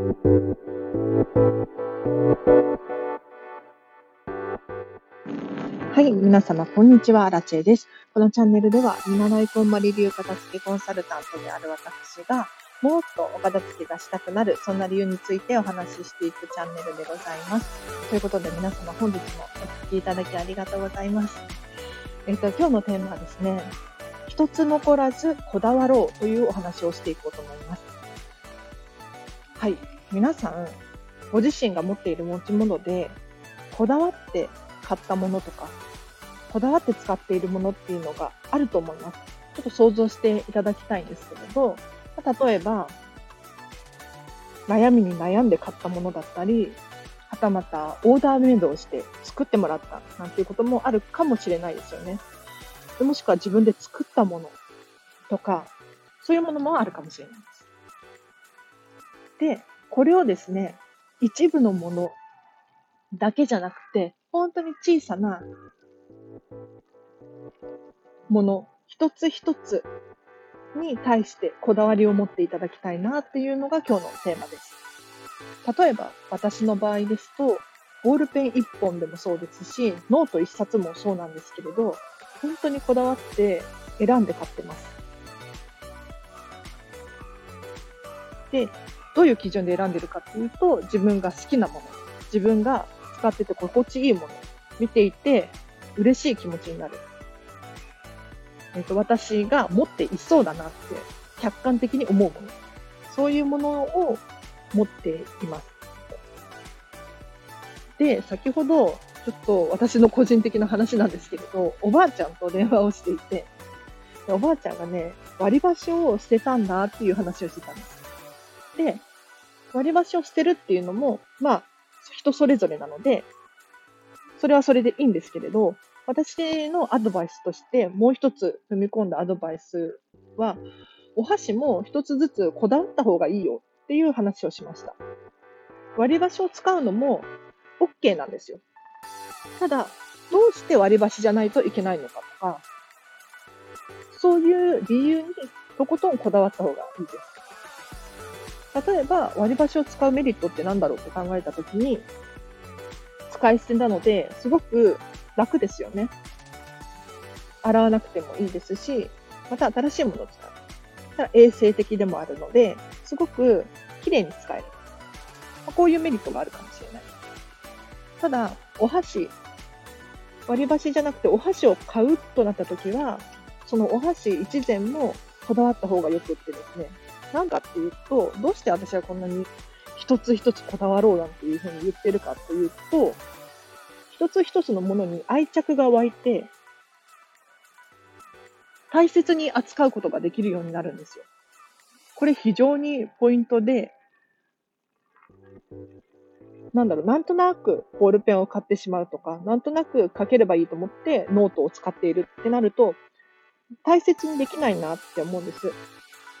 はい、皆様、こんにちは。ラチェです。このチャンネルでは、見習いこんまり流片付けコンサルタントである私が、もっとお片付けがしたくなる、そんな理由についてお話ししていくチャンネルでございます。ということで、皆様、本日もお聴きいただきありがとうございます。えっ、と、今日のテーマはですね、一つ残らずこだわろうというお話をしていこうと思います。はい、皆さん、ご自身が持っている持ち物で、こだわって買ったものとか、こだわって使っているものっていうのがあると思います。ちょっと想像していただきたいんですけれど、例えば、悩みに悩んで買ったものだったり、はたまたオーダーメイドをして作ってもらったなんていうこともあるかもしれないですよね。もしくは自分で作ったものとか、そういうものもあるかもしれないです。で、これをですね、一部のものだけじゃなくて、本当に小さなもの、一つ一つに対してこだわりを持っていただきたいなっていうのが今日のテーマです。例えば私の場合ですと、ボールペン1本でもそうですし、ノート1冊もそうなんですけれど、本当にこだわって選んで買ってます。で、どういう基準で選んでるかっていうと、自分が好きなもの、自分が使ってて心地いいもの、見ていて嬉しい気持ちになる。えっ、と、私が持っていそうだなって客観的に思うもの。そういうものを持っています。で、先ほど、ちょっと私の個人的な話なんですけれど、おばあちゃんと電話をしていて、おばあちゃんがね、割り箸を捨てたんだっていう話をしてたんです。で、割り箸を捨てるっていうのも、まあ、人それぞれなので、それはそれでいいんですけれど、私のアドバイスとして、もう一つ踏み込んだアドバイスは、お箸も一つずつこだわった方がいいよっていう話をしました。割り箸を使うのも OK なんですよ。ただ、どうして割り箸じゃないといけないのかとか、そういう理由にとことんこだわった方がいいです。例えば、割り箸を使うメリットって何だろうって考えたときに、使い捨てなので、すごく楽ですよね。洗わなくてもいいですし、また新しいものを使う。ただ衛生的でもあるので、すごく綺麗に使える。こういうメリットがあるかもしれない。ただ、お箸、割り箸じゃなくてお箸を買うとなったときは、そのお箸一膳もこだわった方がよくってですね、なんかっていうと、どうして私はこんなに一つ一つこだわろうなんていうふうに言ってるかというと、一つ一つのものに愛着が湧いて、大切に扱うことができるようになるんですよ。これ非常にポイントで、なんだろう、なんとなくボールペンを買ってしまうとか、なんとなく書ければいいと思ってノートを使っているってなると、大切にできないなって思うんです。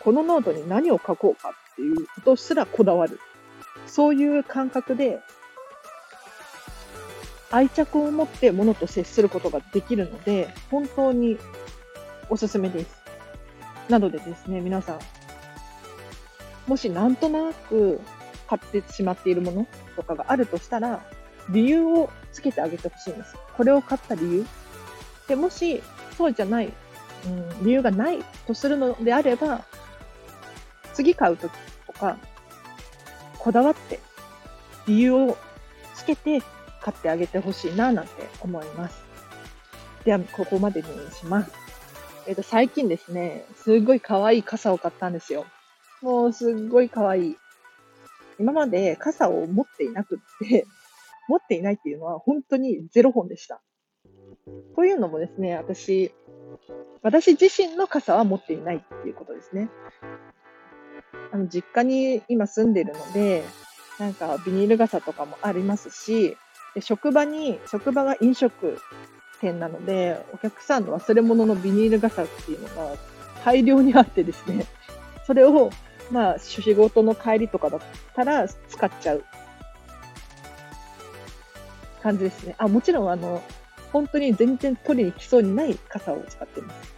このノートに何を書こうかっていうことすらこだわる。そういう感覚で、愛着を持って物と接することができるので、本当におすすめです。なのでですね、皆さん、もしなんとなく買ってしまっているものとかがあるとしたら、理由をつけてあげてほしいんです。これを買った理由。で、もし、そうじゃない、うん、理由がないとするのであれば、次買うときとか、こだわって理由をつけて買ってあげてほしいななんて思います。では、ここまでにします。えっ、ー、と、最近ですね、すごい可愛い傘を買ったんですよ。もうすっごい可愛い。今まで傘を持っていなくって、持っていないっていうのは本当にゼロ本でした。というのもですね、私、私自身の傘は持っていないっていうことですね。あの、実家に今住んでるので、なんかビニール傘とかもありますし、で職場に、職場が飲食店なので、お客さんの忘れ物のビニール傘っていうのが大量にあってですね、それを、まあ、仕事の帰りとかだったら使っちゃう感じですね。あ、もちろん、あの、本当に全然取りに来そうにない傘を使っています。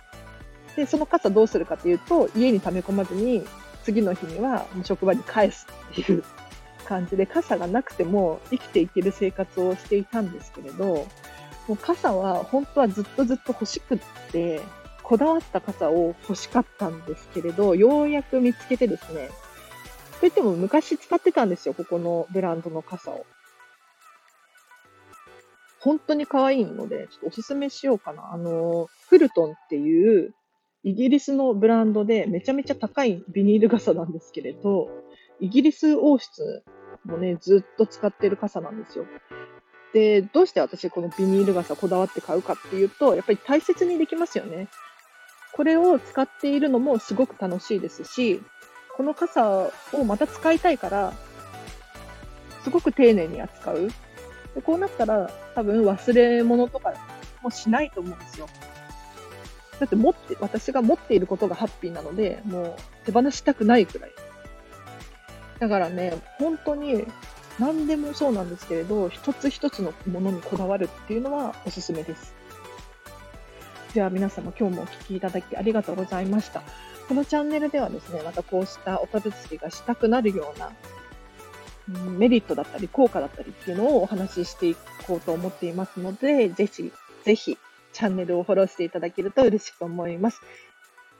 で、その傘どうするかというと、家に溜め込まずに、次の日には職場に返すっていう感じで傘がなくても生きていける生活をしていたんですけれど、もう傘は本当はずっとずっと欲しくって、こだわった傘を欲しかったんですけれど、ようやく見つけてですね、といっても昔使ってたんですよ、ここのブランドの傘を。本当に可愛いので、ちょっとおすすめしようかな。あの、フルトンっていうイギリスのブランドでめちゃめちゃ高いビニール傘なんですけれど、イギリス王室もね、ずっと使ってる傘なんですよ。で、どうして私このビニール傘こだわって買うかっていうと、やっぱり大切にできますよね。これを使っているのもすごく楽しいですし、この傘をまた使いたいから、すごく丁寧に扱う。でこうなったら、多分忘れ物とかもしないと思うんですよ。だって持って、私が持っていることがハッピーなので、もう手放したくないくらい。だからね、本当に何でもそうなんですけれど、一つ一つのものにこだわるっていうのはおすすめです。では皆様今日もお聴きいただきありがとうございました。このチャンネルではですね、またこうしたお片付けがしたくなるような、うん、メリットだったり効果だったりっていうのをお話ししていこうと思っていますので、ぜひ、ぜひチャンネルをフォローしていただけると嬉しく思います。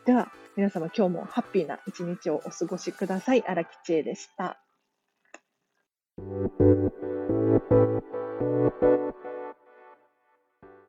では、皆様今日もハッピーな一日をお過ごしください。荒木千恵でした。